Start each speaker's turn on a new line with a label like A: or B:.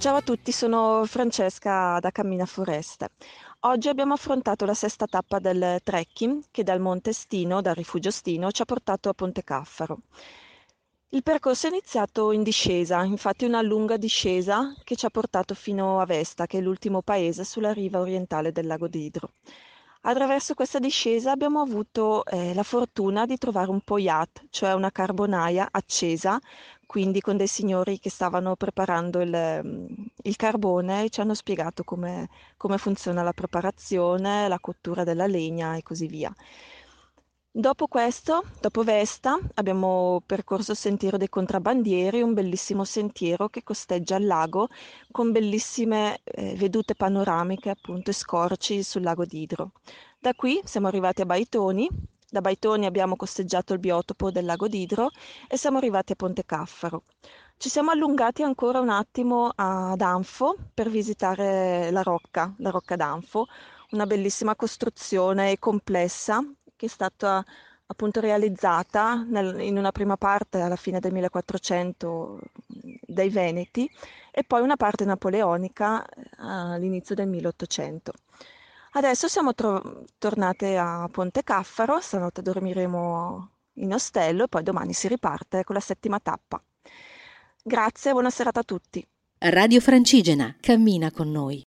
A: Ciao a tutti, sono Francesca da Cammina Foreste. Oggi abbiamo affrontato la sesta tappa del trekking che dal Monte Stino, dal rifugio Stino, ci ha portato a Ponte Caffaro. Il percorso è iniziato in discesa, infatti una lunga discesa che ci ha portato fino a Vesta, che è l'ultimo paese sulla riva orientale del lago d'Idro. Attraverso questa discesa abbiamo avuto eh, la fortuna di trovare un poiat, cioè una carbonaia accesa, quindi con dei signori che stavano preparando il, mm, il carbone e ci hanno spiegato come, come funziona la preparazione, la cottura della legna e così via. Dopo questo, dopo Vesta, abbiamo percorso il sentiero dei contrabbandieri, un bellissimo sentiero che costeggia il lago con bellissime eh, vedute panoramiche appunto e scorci sul lago d'Idro. Da qui siamo arrivati a Baitoni, da Baitoni abbiamo costeggiato il biotopo del lago d'Idro e siamo arrivati a Ponte Caffaro. Ci siamo allungati ancora un attimo ad Anfo per visitare la rocca, la rocca d'Anfo, una bellissima costruzione complessa che è stata appunto realizzata nel, in una prima parte alla fine del 1400 dai Veneti e poi una parte napoleonica eh, all'inizio del 1800. Adesso siamo tro- tornate a Ponte Caffaro, stanotte dormiremo in ostello e poi domani si riparte con la settima tappa. Grazie e buona serata a tutti.
B: Radio Francigena cammina con noi.